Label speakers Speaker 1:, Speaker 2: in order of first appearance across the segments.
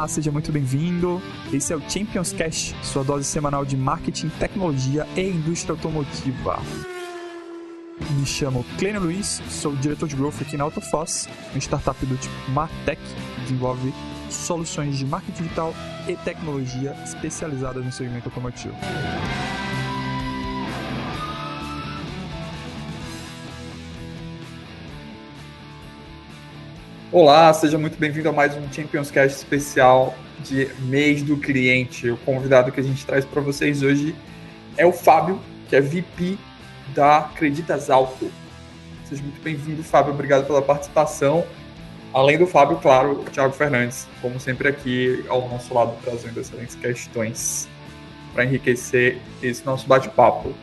Speaker 1: Olá, seja muito bem-vindo. Esse é o Champions Cash, sua dose semanal de marketing, tecnologia e indústria automotiva. Me chamo Clênio Luiz, sou diretor de growth aqui na Autofoss, uma startup do tipo Martech, que desenvolve soluções de marketing digital e tecnologia especializadas no segmento automotivo. Olá, seja muito bem-vindo a mais um Champions Cast especial de mês do cliente. O convidado que a gente traz para vocês hoje é o Fábio, que é VP da Acreditas Alto. Seja muito bem-vindo, Fábio. Obrigado pela participação. Além do Fábio, claro, o Thiago Fernandes, como sempre aqui ao nosso lado, trazendo excelentes questões para enriquecer esse nosso bate-papo.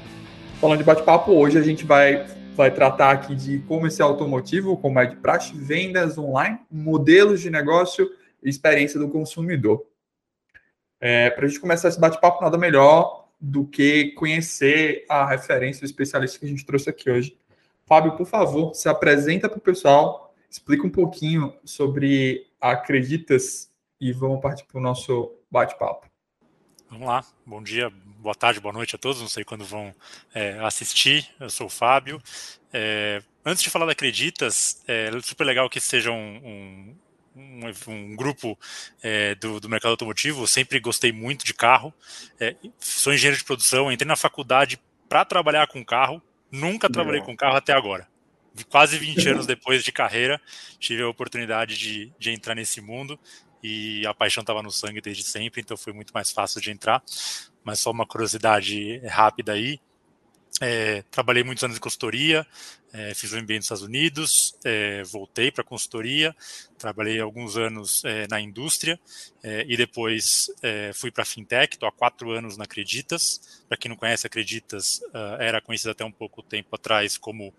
Speaker 1: Falando de bate-papo, hoje a gente vai vai tratar aqui de comercial automotivo, como é de praxe, vendas online, modelos de negócio e experiência do consumidor. É, Para a gente começar esse bate-papo, nada melhor do que conhecer a referência, o especialista que a gente trouxe aqui hoje. Fábio, por favor, se apresenta para o pessoal, explica um pouquinho sobre Acreditas e vamos partir para o nosso bate-papo.
Speaker 2: Vamos lá, bom dia, boa tarde, boa noite a todos, não sei quando vão é, assistir, eu sou o Fábio. É, antes de falar da Acreditas, é super legal que seja um, um, um, um grupo é, do, do, mercado automotivo, eu sempre gostei muito de carro, é, sou engenheiro de produção, entrei na faculdade para trabalhar com carro, nunca trabalhei com carro até agora. Quase 20 anos depois de carreira, tive a oportunidade de, de entrar nesse mundo e a paixão estava no sangue desde sempre, então foi muito mais fácil de entrar. Mas só uma curiosidade rápida aí. É, trabalhei muitos anos em consultoria, é, fiz um MBA nos Estados Unidos, é, voltei para consultoria, trabalhei alguns anos é, na indústria é, e depois é, fui para fintech. Estou há quatro anos na Acreditas. Para quem não conhece, Acreditas uh, era conhecida até um pouco tempo atrás como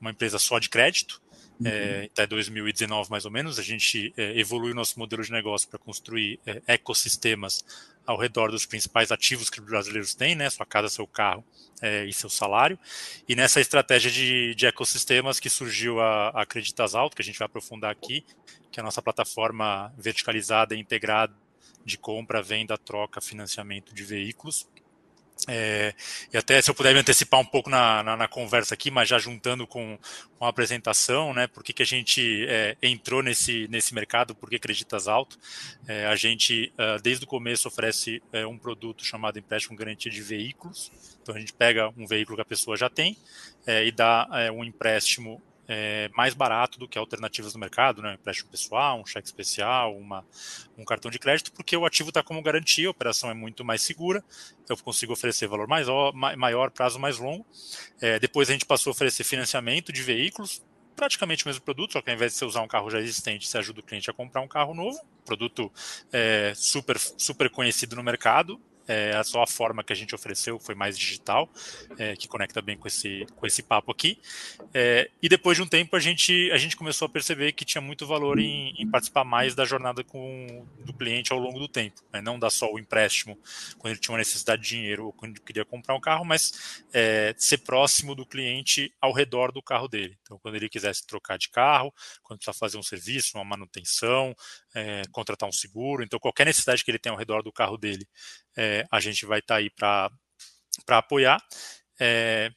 Speaker 2: uma empresa só de crédito. Uhum. É, até 2019 mais ou menos, a gente é, evoluiu nosso modelo de negócio para construir é, ecossistemas ao redor dos principais ativos que os brasileiros têm, né, sua casa, seu carro é, e seu salário. E nessa estratégia de, de ecossistemas que surgiu a, a Acreditas Alto, que a gente vai aprofundar aqui, que é a nossa plataforma verticalizada e integrada de compra, venda, troca, financiamento de veículos. É, e até se eu puder me antecipar um pouco na, na, na conversa aqui, mas já juntando com, com a apresentação, né, por que, que a gente é, entrou nesse, nesse mercado, por que Acreditas Alto, é, a gente uh, desde o começo oferece é, um produto chamado empréstimo garantia de veículos, então a gente pega um veículo que a pessoa já tem é, e dá é, um empréstimo é, mais barato do que alternativas no mercado, né? um empréstimo pessoal, um cheque especial, uma, um cartão de crédito, porque o ativo está como garantia, a operação é muito mais segura, eu consigo oferecer valor mais, maior, prazo mais longo. É, depois a gente passou a oferecer financiamento de veículos, praticamente o mesmo produto, só que ao invés de você usar um carro já existente, você ajuda o cliente a comprar um carro novo, produto é, super, super conhecido no mercado, é só a forma que a gente ofereceu foi mais digital, é, que conecta bem com esse, com esse papo aqui. É, e depois de um tempo a gente, a gente começou a perceber que tinha muito valor em, em participar mais da jornada com, do cliente ao longo do tempo, né? não dar só o empréstimo quando ele tinha uma necessidade de dinheiro ou quando ele queria comprar um carro, mas é, ser próximo do cliente ao redor do carro dele. Então, quando ele quisesse trocar de carro, quando precisar fazer um serviço, uma manutenção, é, contratar um seguro, então qualquer necessidade que ele tenha ao redor do carro dele, é, a gente vai estar tá aí para apoiar. É,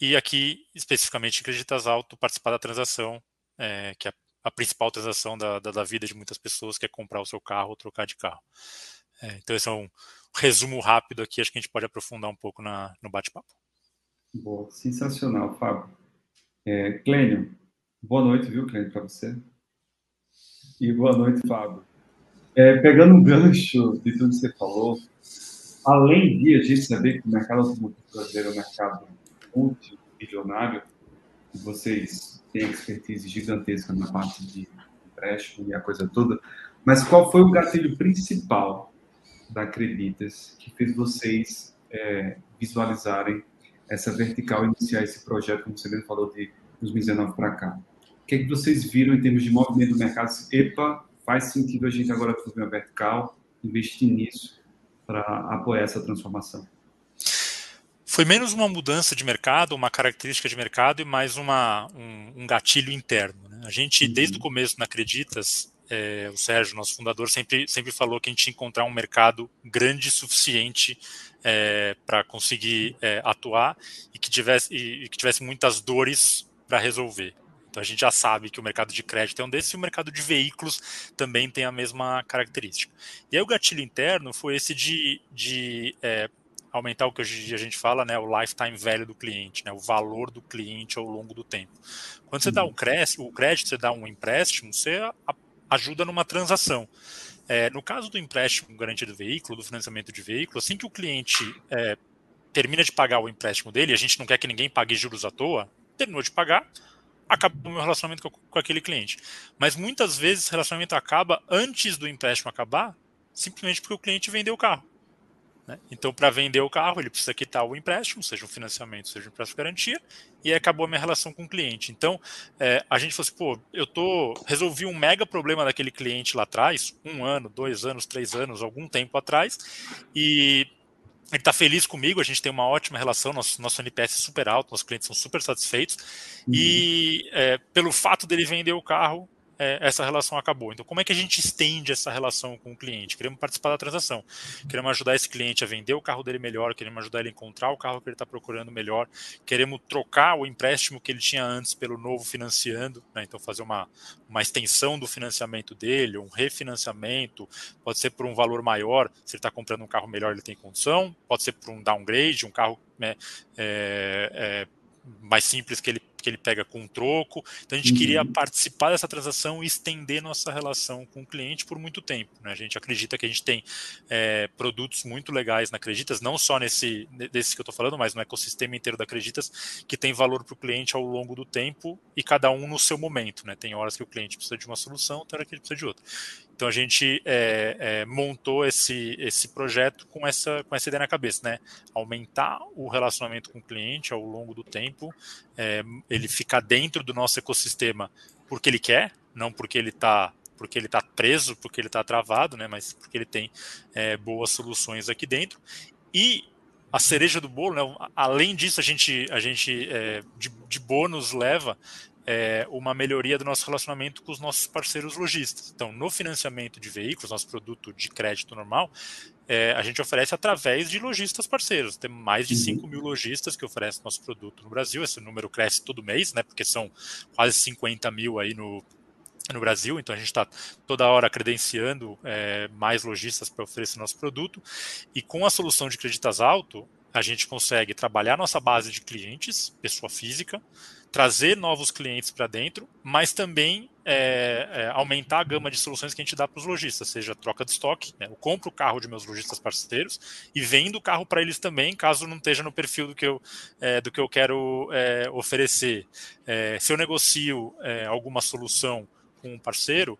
Speaker 2: e aqui, especificamente Creditas Alto, participar da transação, é, que é a principal transação da, da, da, vida de muitas pessoas, que é comprar o seu carro ou trocar de carro. É, então, esse é um resumo rápido aqui, acho que a gente pode aprofundar um pouco na, no bate-papo.
Speaker 3: Boa, sensacional, Fábio. É, Clênio, boa noite, viu, Clênio, para você. E boa noite, Fábio. É, pegando um gancho de tudo que você falou, além de a gente saber que o mercado automotivo brasileiro é um mercado multimilionário, vocês têm expertise gigantesca na parte de empréstimo e a coisa toda, mas qual foi o gatilho principal da Acreditas que fez vocês é, visualizarem essa vertical, iniciar esse projeto, como você mesmo falou, de 2019 para cá? O que, é que vocês viram em termos de movimento do mercado? Epa, faz sentido a gente agora fazer uma vertical, investir nisso para apoiar essa transformação?
Speaker 2: Foi menos uma mudança de mercado, uma característica de mercado e mais uma, um, um gatilho interno. Né? A gente, uhum. desde o começo na Acreditas, é, o Sérgio, nosso fundador, sempre, sempre falou que a gente tinha que encontrar um mercado grande suficiente é, para conseguir é, atuar e que tivesse, e, e que tivesse muitas dores para resolver. Então a gente já sabe que o mercado de crédito é um desses e o mercado de veículos também tem a mesma característica. E aí o gatilho interno foi esse de, de é, aumentar o que hoje a gente fala, né, o lifetime value do cliente, né, o valor do cliente ao longo do tempo. Quando você dá um crédito, o crédito, você dá um empréstimo, você ajuda numa transação. É, no caso do empréstimo garantia do veículo, do financiamento de veículo, assim que o cliente é, termina de pagar o empréstimo dele, a gente não quer que ninguém pague juros à toa, terminou de pagar, acaba o meu relacionamento com, com aquele cliente. Mas muitas vezes o relacionamento acaba antes do empréstimo acabar, simplesmente porque o cliente vendeu o carro. Né? Então, para vender o carro, ele precisa quitar o empréstimo, seja um financiamento, seja um empréstimo garantia, e aí acabou a minha relação com o cliente. Então, é, a gente falou assim, pô, eu tô, resolvi um mega problema daquele cliente lá atrás, um ano, dois anos, três anos, algum tempo atrás, e ele está feliz comigo, a gente tem uma ótima relação, nosso, nosso NPS é super alto, nossos clientes são super satisfeitos, uhum. e é, pelo fato dele vender o carro, é, essa relação acabou. Então, como é que a gente estende essa relação com o cliente? Queremos participar da transação, queremos ajudar esse cliente a vender o carro dele melhor, queremos ajudar ele a encontrar o carro que ele está procurando melhor, queremos trocar o empréstimo que ele tinha antes pelo novo financiando, né? então fazer uma, uma extensão do financiamento dele, um refinanciamento, pode ser por um valor maior, se ele está comprando um carro melhor ele tem condição, pode ser por um downgrade, um carro né, é, é, mais simples que ele que ele pega com troco. Então a gente uhum. queria participar dessa transação e estender nossa relação com o cliente por muito tempo. Né? A gente acredita que a gente tem é, produtos muito legais na Acreditas, não só nesse desse que eu estou falando, mas no ecossistema inteiro da Acreditas, que tem valor para o cliente ao longo do tempo e cada um no seu momento. Né? Tem horas que o cliente precisa de uma solução, tem horas que ele precisa de outra. Então a gente é, é, montou esse, esse projeto com essa, com essa ideia na cabeça, né? Aumentar o relacionamento com o cliente ao longo do tempo, é, ele ficar dentro do nosso ecossistema porque ele quer, não porque ele está porque ele está preso, porque ele está travado, né? Mas porque ele tem é, boas soluções aqui dentro. E a cereja do bolo, né? Além disso, a gente, a gente é, de, de bônus leva é, uma melhoria do nosso relacionamento com os nossos parceiros lojistas. Então, no financiamento de veículos, nosso produto de crédito normal, é, a gente oferece através de lojistas parceiros. Tem mais de 5 uhum. mil lojistas que oferecem nosso produto no Brasil. Esse número cresce todo mês, né? Porque são quase 50 mil aí no, no Brasil, então a gente está toda hora credenciando é, mais lojistas para oferecer nosso produto. E com a solução de creditas alto, a gente consegue trabalhar nossa base de clientes, pessoa física, trazer novos clientes para dentro, mas também é, é, aumentar a gama de soluções que a gente dá para os lojistas, seja troca de estoque, né? eu compro o carro de meus lojistas parceiros e vendo o carro para eles também, caso não esteja no perfil do que eu, é, do que eu quero é, oferecer. É, se eu negocio é, alguma solução com um parceiro,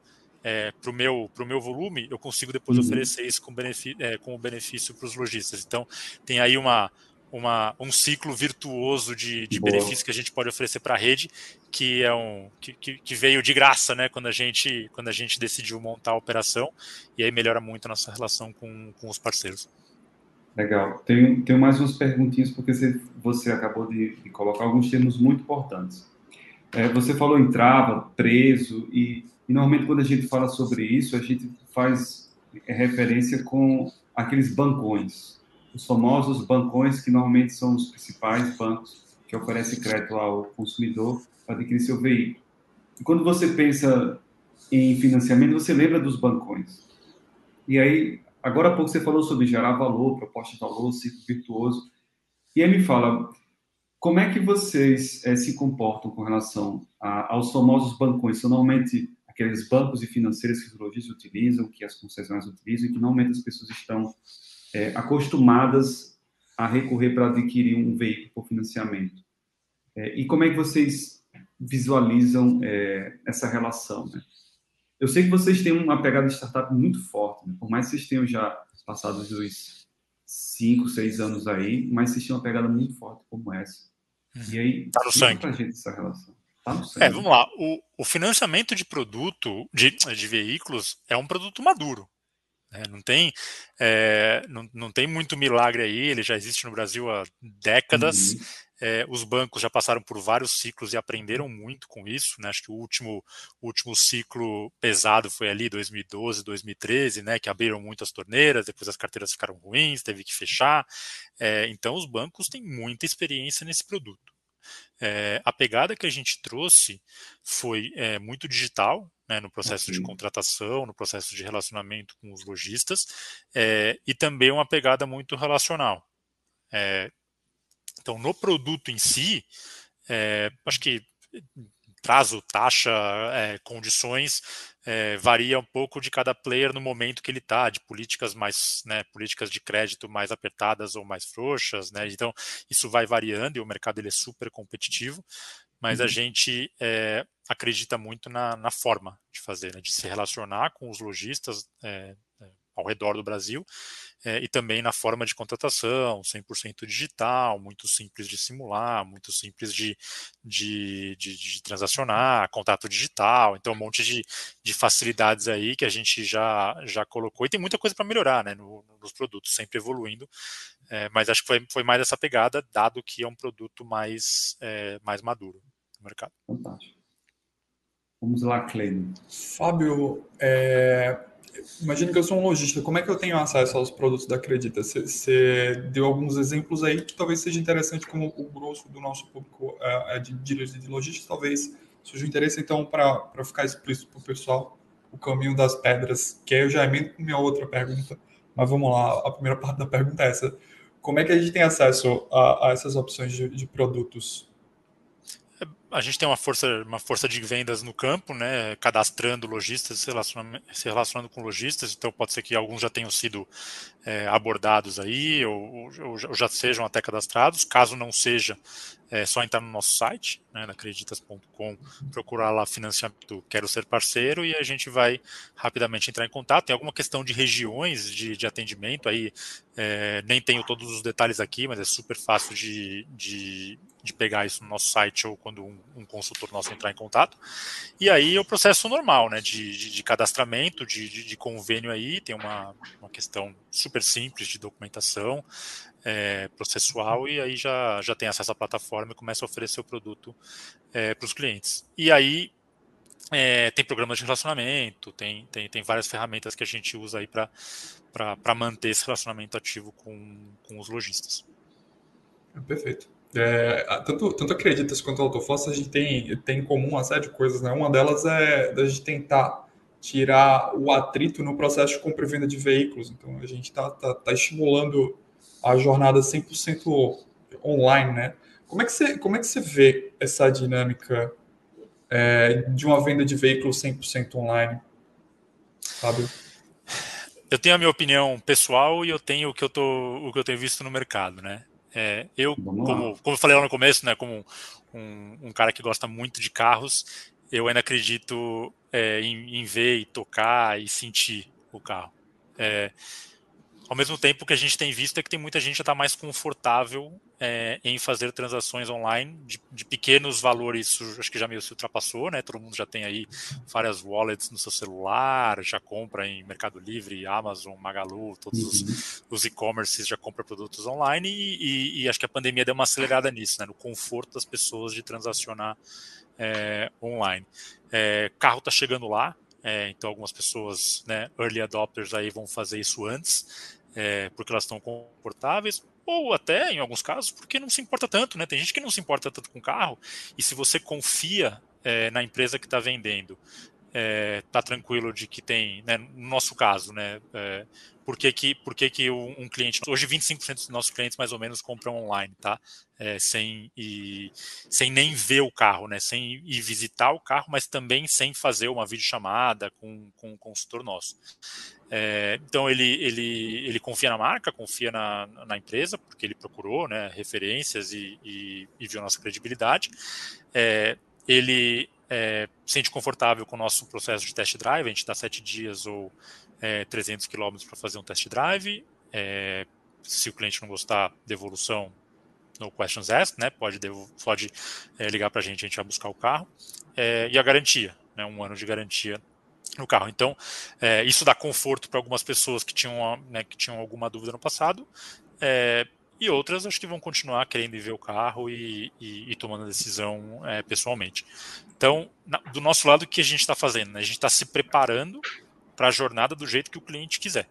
Speaker 2: para o meu, meu volume, eu consigo depois uhum. oferecer isso com, benefício, com benefício para os lojistas. Então, tem aí uma, uma, um ciclo virtuoso de, de benefícios que a gente pode oferecer para a rede, que é um que, que, veio de graça, né? Quando a gente quando a gente decidiu montar a operação e aí melhora muito a nossa relação com, com os parceiros.
Speaker 3: Legal. Tenho, tenho mais umas perguntinhas porque você, você acabou de, de colocar alguns termos muito importantes. É, você falou em trava, preso e, e normalmente quando a gente fala sobre isso a gente faz referência com aqueles bancões os famosos bancões, que normalmente são os principais bancos que oferecem crédito ao consumidor para adquirir seu veículo. E quando você pensa em financiamento, você lembra dos bancões. E aí, agora há pouco você falou sobre gerar valor, proposta de valor, ciclo virtuoso. E aí me fala, como é que vocês é, se comportam com relação a, aos famosos bancões? São normalmente aqueles bancos e financeiros que os lojistas utilizam, que as concessionárias utilizam, e que normalmente as pessoas estão é, acostumadas a recorrer para adquirir um veículo por financiamento. É, e como é que vocês visualizam é, essa relação? Né? Eu sei que vocês têm uma pegada de startup muito forte, né? por mais que vocês tenham já passado os cinco, seis anos aí, mas vocês têm uma pegada muito forte como essa. E aí,
Speaker 2: tá no sangue.
Speaker 3: Pra gente essa relação. Tá no
Speaker 2: sangue. É, vamos lá. O, o financiamento de produto, de, de veículos, é um produto maduro. Né? Não, tem, é, não, não tem muito milagre aí, ele já existe no Brasil há décadas. Uhum. É, os bancos já passaram por vários ciclos e aprenderam muito com isso. Né? Acho que o último, último ciclo pesado foi ali 2012, 2013, né? que abriram muitas torneiras, depois as carteiras ficaram ruins, teve que fechar. É, então, os bancos têm muita experiência nesse produto. A pegada que a gente trouxe foi muito digital, né, no processo de contratação, no processo de relacionamento com os lojistas, é, e também uma pegada muito relacional. É, então, no produto em si, é, acho que prazo, taxa, condições, varia um pouco de cada player no momento que ele está, de políticas mais, né, políticas de crédito mais apertadas ou mais frouxas, né, então isso vai variando e o mercado ele é super competitivo, mas uhum. a gente é, acredita muito na, na, forma de fazer, né, de se relacionar com os lojistas é, ao redor do Brasil é, e também na forma de contratação, 100% digital, muito simples de simular, muito simples de, de, de, de transacionar, contato digital, então um monte de, de facilidades aí que a gente já, já colocou. E tem muita coisa para melhorar né, no, nos produtos, sempre evoluindo, é, mas acho que foi, foi mais essa pegada, dado que é um produto mais, é, mais maduro mercado.
Speaker 3: Fantástico. Vamos lá, Cleiton.
Speaker 1: Fábio, é, imagino que eu sou um lojista, como é que eu tenho acesso aos produtos da Acredita? Você deu alguns exemplos aí que talvez seja interessante, como o grosso do nosso público é, é de dealers e de lojistas, talvez surja interesse, então, para ficar explícito para o pessoal, o caminho das pedras, que aí eu já emendo com minha outra pergunta, mas vamos lá, a primeira parte da pergunta é essa. Como é que a gente tem acesso a, a essas opções de, de produtos?
Speaker 2: A gente tem uma força, uma força de vendas no campo, né, cadastrando lojistas, se relacionando, se relacionando com lojistas, então pode ser que alguns já tenham sido é, abordados aí, ou, ou, ou, já sejam até cadastrados, caso não seja, é só entrar no nosso site, né, na acreditas.com, procurar lá financiamento, quero ser parceiro, e a gente vai rapidamente entrar em contato. Tem alguma questão de regiões de, de atendimento aí, é, nem tenho todos os detalhes aqui, mas é super fácil de, de, de pegar isso no nosso site ou quando um, um, consultor nosso entrar em contato. E aí é o processo normal, né, de, de, de cadastramento, de, de, convênio aí, tem uma, uma questão super simples de documentação, é, processual e aí já, já tem acesso à plataforma e começa a oferecer o produto é, para os clientes. E aí é, tem programas de relacionamento, tem, tem, tem várias ferramentas que a gente usa aí para manter esse relacionamento ativo com, com os lojistas.
Speaker 1: É, perfeito. É, tanto, tanto Acreditas quanto a Autofossa, a gente tem, tem em comum uma série de coisas, né? Uma delas é a gente tentar tirar o atrito no processo de compra e venda de veículos. Então, a gente está tá, tá estimulando a jornada 100% online, né? Como é que você, como é que você vê essa dinâmica é, de uma venda de veículos 100% online, Fábio?
Speaker 2: Eu tenho a minha opinião pessoal e eu tenho o que eu, tô, o que eu tenho visto no mercado, né? É, eu, como, como eu falei lá no começo, né, como um, um, cara que gosta muito de carros, eu ainda acredito é, em, em, ver e tocar e sentir o carro. É, ao mesmo tempo, o que a gente tem visto é que tem muita gente já está mais confortável é, em fazer transações online de, de, pequenos valores. Acho que já meio se ultrapassou, né? Todo mundo já tem aí várias wallets no seu celular, já compra em Mercado Livre, Amazon, Magalu, todos uhum. os, os e-commerces já compram produtos online e, e, e, acho que a pandemia deu uma acelerada nisso, né? No conforto das pessoas de transacionar é, online. É, carro está chegando lá, é, então, algumas pessoas, né, early adopters aí vão fazer isso antes, é, porque elas estão confortáveis, ou até, em alguns casos, porque não se importa tanto, né? Tem gente que não se importa tanto com carro, e se você confia é, na empresa que está vendendo, é, tá tranquilo de que tem, né, no nosso caso, né, é, por que que, por que, que um, cliente, hoje 25% dos nossos clientes mais ou menos compram online, tá? É, sem, e, sem nem ver o carro, né? Sem ir visitar o carro, mas também sem fazer uma videochamada com, com um consultor nosso. É, então ele, ele, ele confia na marca, confia na, na empresa, porque ele procurou né, referências e, e, e viu nossa credibilidade. É, ele é, sente confortável com o nosso processo de test drive, a gente dá sete dias ou é, 300 quilômetros para fazer um test drive. É, se o cliente não gostar, devolução no questions asked, né? Pode, pode é, ligar para a gente, a gente vai buscar o carro. É, e a garantia, né? Um ano de garantia no carro. Então, é, isso dá conforto para algumas pessoas que tinham, né, que tinham alguma dúvida no passado, é, e outras acho que vão continuar querendo ver o carro e, e, e tomando a decisão é, pessoalmente. Então, na, do nosso lado, o que a gente está fazendo? Né? A gente está se preparando para a jornada do jeito que o cliente quiser.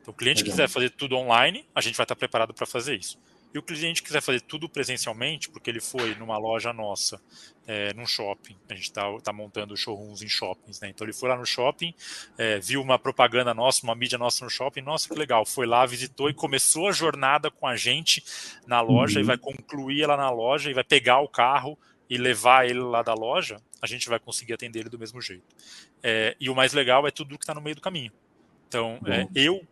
Speaker 2: Então, o cliente Legal. quiser fazer tudo online, a gente vai estar tá preparado para fazer isso. E o cliente quiser fazer tudo presencialmente, porque ele foi numa loja nossa, é, num shopping, a gente está tá montando showrooms em shoppings, né? Então ele foi lá no shopping, é, viu uma propaganda nossa, uma mídia nossa no shopping, nossa, que legal, foi lá, visitou e começou a jornada com a gente na loja uhum. e vai concluir ela na loja e vai pegar o carro e levar ele lá da loja, a gente vai conseguir atender ele do mesmo jeito. É, e o mais legal é tudo que está no meio do caminho. Então, é, eu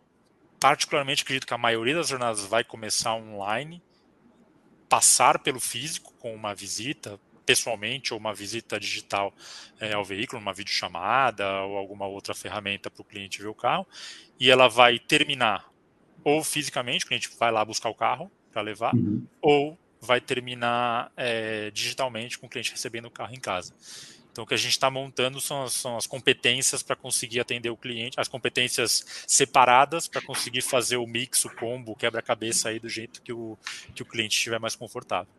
Speaker 2: particularmente acredito que a maioria das jornadas vai começar online, passar pelo físico com uma visita pessoalmente ou uma visita digital é, ao veículo, uma videochamada ou alguma outra ferramenta para o cliente ver o carro, e ela vai terminar ou fisicamente, o cliente vai lá buscar o carro para levar, uhum. ou vai terminar é, digitalmente com o cliente recebendo o carro em casa. Então, o que a gente está montando são as, são as competências para conseguir atender o cliente, as competências separadas para conseguir fazer o mix, o combo, quebra-cabeça aí do jeito que o, que o cliente estiver mais confortável.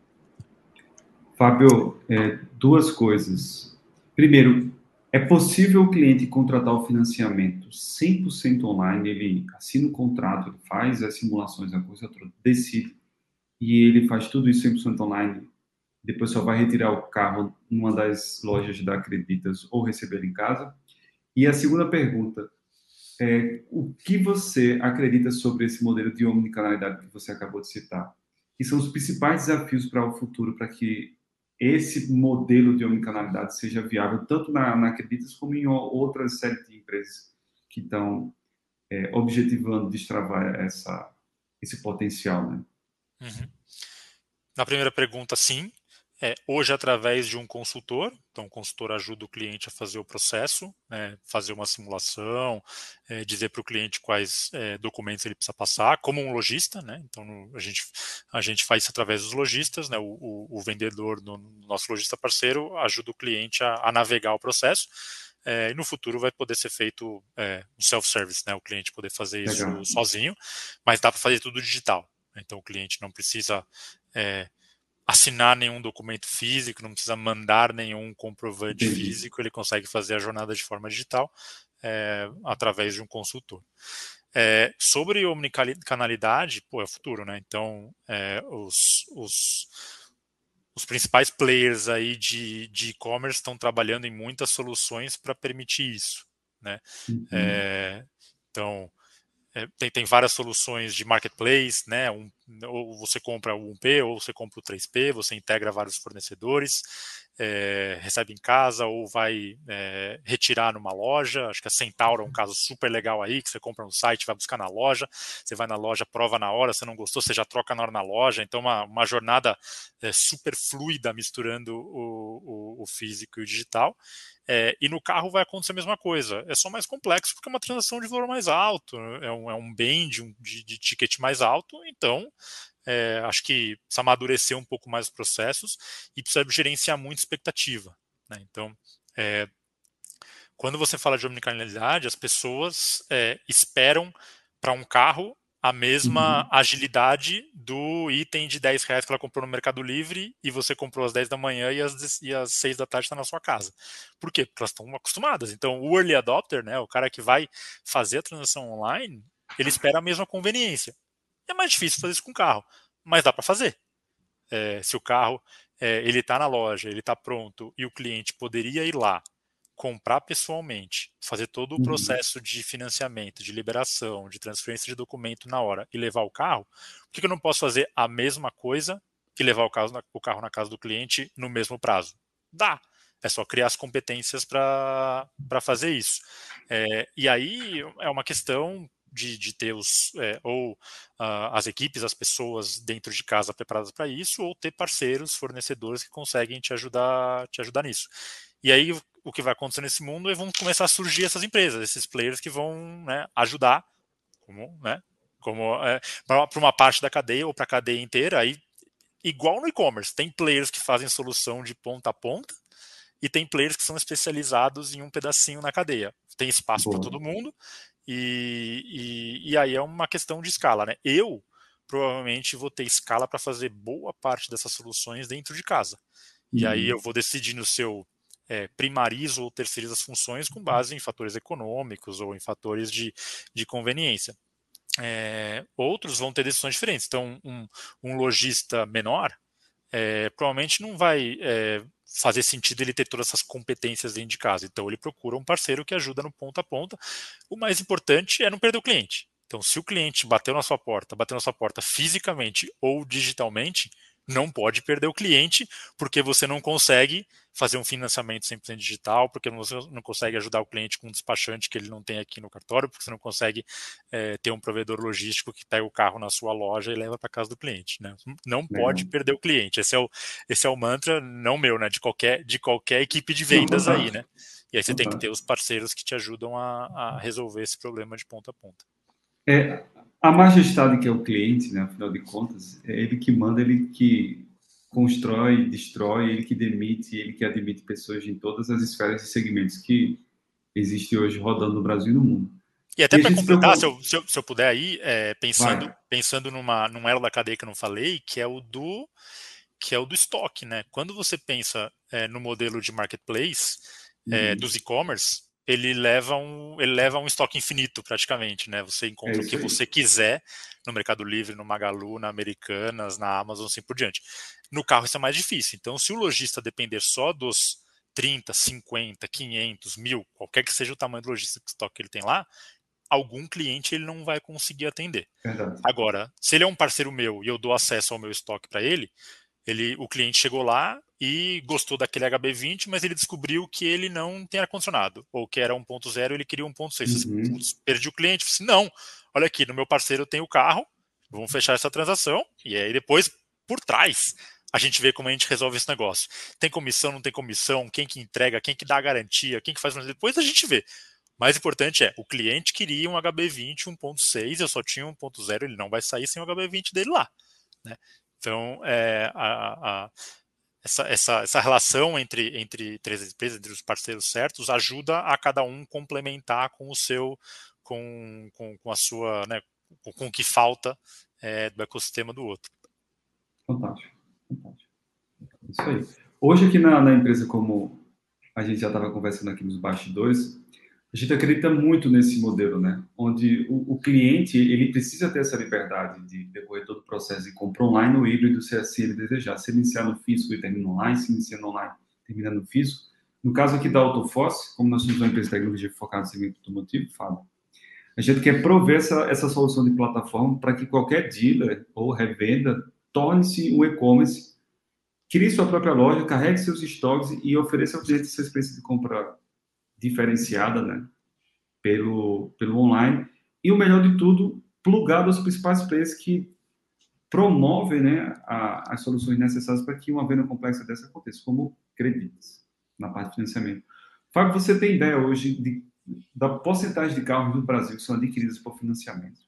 Speaker 3: Fábio, é, duas coisas. Primeiro, é possível o cliente contratar o financiamento 100% online, ele assina o contrato, ele faz as simulações, a coisa toda, decide, e ele faz tudo isso 100% online depois só vai retirar o carro numa das lojas da Acreditas ou receber em casa. E a segunda pergunta é o que você acredita sobre esse modelo de omnicanalidade que você acabou de citar? Que são os principais desafios para o futuro para que esse modelo de omnicanalidade seja viável tanto na, na Acreditas como em outras séries de empresas que estão é, objetivando destravar essa, esse potencial, né?
Speaker 2: Uhum. Na primeira pergunta, sim, é, hoje, através de um consultor, então o consultor ajuda o cliente a fazer o processo, né, fazer uma simulação, é, dizer para o cliente quais é, documentos ele precisa passar, como um lojista, né, então no, a, gente, a gente faz isso através dos lojistas, né, o, o, o vendedor, no, nosso lojista parceiro, ajuda o cliente a, a navegar o processo, é, e no futuro vai poder ser feito é, um self-service, né, o cliente poder fazer isso Legal. sozinho, mas dá para fazer tudo digital. Então o cliente não precisa é, assinar nenhum documento físico, não precisa mandar nenhum comprovante físico, ele consegue fazer a jornada de forma digital é, através de um consultor. É, sobre omnicanalidade, pô, é o futuro, né? Então, é, os, os, os, principais players aí de e-commerce estão trabalhando em muitas soluções para permitir isso, né? Uhum. É, então, é, tem, tem várias soluções de marketplace, né? Um, ou você compra o 1P ou você compra o 3P, você integra vários fornecedores, é, recebe em casa ou vai é, retirar numa loja. Acho que a Centauro é um caso super legal aí, que você compra no site, vai buscar na loja, você vai na loja, prova na hora, se não gostou, você já troca na hora na loja. Então, uma, uma jornada é, super fluida misturando o, o, o físico e o digital. É, e no carro vai acontecer a mesma coisa. É só mais complexo porque é uma transação de valor mais alto, é um, é um bem de, um, de, de ticket mais alto, então é, acho que precisa amadurecer um pouco mais os processos e precisa gerenciar muito expectativa. Né? Então, é, quando você fala de omnicanalidade, as pessoas é, esperam para um carro a mesma uhum. agilidade do item de 10 reais que ela comprou no Mercado Livre e você comprou às 10 da manhã e às, e às 6 da tarde está na sua casa. Por quê? Porque elas estão acostumadas. Então, o early adopter, né, o cara que vai fazer a transação online, ele espera a mesma conveniência. É mais difícil fazer isso com carro, mas dá para fazer. É, se o carro é, ele está na loja, ele está pronto e o cliente poderia ir lá comprar pessoalmente, fazer todo o uhum. processo de financiamento, de liberação, de transferência de documento na hora e levar o carro, por que eu não posso fazer a mesma coisa e levar o, caso na, o carro na casa do cliente no mesmo prazo? Dá. É só criar as competências para fazer isso. É, e aí é uma questão de, de ter os, é, ou uh, as equipes, as pessoas dentro de casa preparadas para isso, ou ter parceiros, fornecedores que conseguem te ajudar, te ajudar nisso. E aí o que vai acontecer nesse mundo é vão começar a surgir essas empresas, esses players que vão né, ajudar, como, né, como é, para uma parte da cadeia ou para a cadeia inteira. Aí, igual no e-commerce, tem players que fazem solução de ponta a ponta e tem players que são especializados em um pedacinho na cadeia. Tem espaço para todo mundo, e, e, e, aí é uma questão de escala. Né? Eu provavelmente vou ter escala para fazer boa parte dessas soluções dentro de casa. E aí uhum. eu vou decidir no seu é, primarizo ou terceiriza as funções com base em fatores econômicos ou em fatores de, de conveniência. É, outros vão ter decisões diferentes. Então, um, um lojista menor é, provavelmente não vai é, fazer sentido ele ter todas essas competências dentro de casa. Então, ele procura um parceiro que ajuda no ponta a ponta. O mais importante é não perder o cliente. Então, se o cliente bateu na sua porta, bateu na sua porta fisicamente ou digitalmente, não pode perder o cliente, porque você não consegue fazer um financiamento 100% digital, porque você não consegue ajudar o cliente com um despachante que ele não tem aqui no cartório, porque você não consegue é, ter um provedor logístico que pega o carro na sua loja e leva para casa do cliente. Né? Não pode perder o cliente. Esse é o, esse é o mantra, não meu, né? de, qualquer, de qualquer equipe de vendas aí. Né? E aí você tem que ter os parceiros que te ajudam a, a resolver esse problema de ponta a ponta.
Speaker 3: É, a majestade que é o cliente, né, afinal de contas, é ele que manda, ele que constrói, destrói, ele que demite, ele que admite pessoas em todas as esferas e segmentos que existem hoje rodando no Brasil e no mundo.
Speaker 2: E até para completar, se eu, se, eu, se eu, puder aí, é, pensando, pensando numa, num elo da cadeia que eu não falei, que é o do que é o do estoque, né? Quando você pensa é, no modelo de marketplace é, uhum. dos e-commerce, ele leva um ele leva um estoque infinito praticamente, né? Você encontra é o que você quiser no Mercado Livre, no Magalu, na Americanas, na Amazon, assim por diante. No carro isso é mais difícil. Então, se o lojista depender só dos 30, 50, 500, mil, qualquer que seja o tamanho do lojista que estoque que ele tem lá, algum cliente ele não vai conseguir atender. Agora, se ele é um parceiro meu e eu dou acesso ao meu estoque para ele, ele, o cliente chegou lá e gostou daquele HB20, mas ele descobriu que ele não tem ar-condicionado, ou que era 1.0 ele queria 1.6. Uhum. Perdi o cliente, disse, não, olha aqui, no meu parceiro tem o carro, vamos fechar essa transação, e aí depois, por trás, a gente vê como a gente resolve esse negócio. Tem comissão, não tem comissão, quem que entrega, quem que dá a garantia, quem que faz... Depois a gente vê. Mais importante é, o cliente queria um HB20 1.6, eu só tinha 1.0, ele não vai sair sem o HB20 dele lá. Né? Então, é, a, a, essa, essa, essa relação entre, entre três empresas, entre os parceiros certos, ajuda a cada um complementar com o seu, com, com, com a sua, né, com, o que falta é, do ecossistema do outro.
Speaker 3: Fantástico, fantástico. Isso aí. Hoje aqui na, na empresa, como a gente já estava conversando aqui nos bastidores, a gente acredita muito nesse modelo, né? Onde o, o, cliente ele precisa ter essa liberdade de decorrer todo o processo de compra online ou híbrido, se assim ele desejar. Se iniciar no físico e termina online, se iniciar no online termina no físico. No caso aqui da Autofoss, como nós somos uma empresa de tecnologia focada no segmento automotivo, Fábio, a gente quer prover essa, essa solução de plataforma para que qualquer dealer ou revenda torne-se um e-commerce, crie sua própria loja, carregue seus estoques e ofereça ao cliente essa experiência de compra diferenciada, né? Pelo, pelo online. E o melhor de tudo, plugado aos principais players que promovem né, a, as soluções necessárias para que uma venda complexa dessa aconteça, como credites, na parte de financiamento. Fábio, você tem ideia hoje de, da porcentagem de carros no Brasil que são adquiridos por financiamento?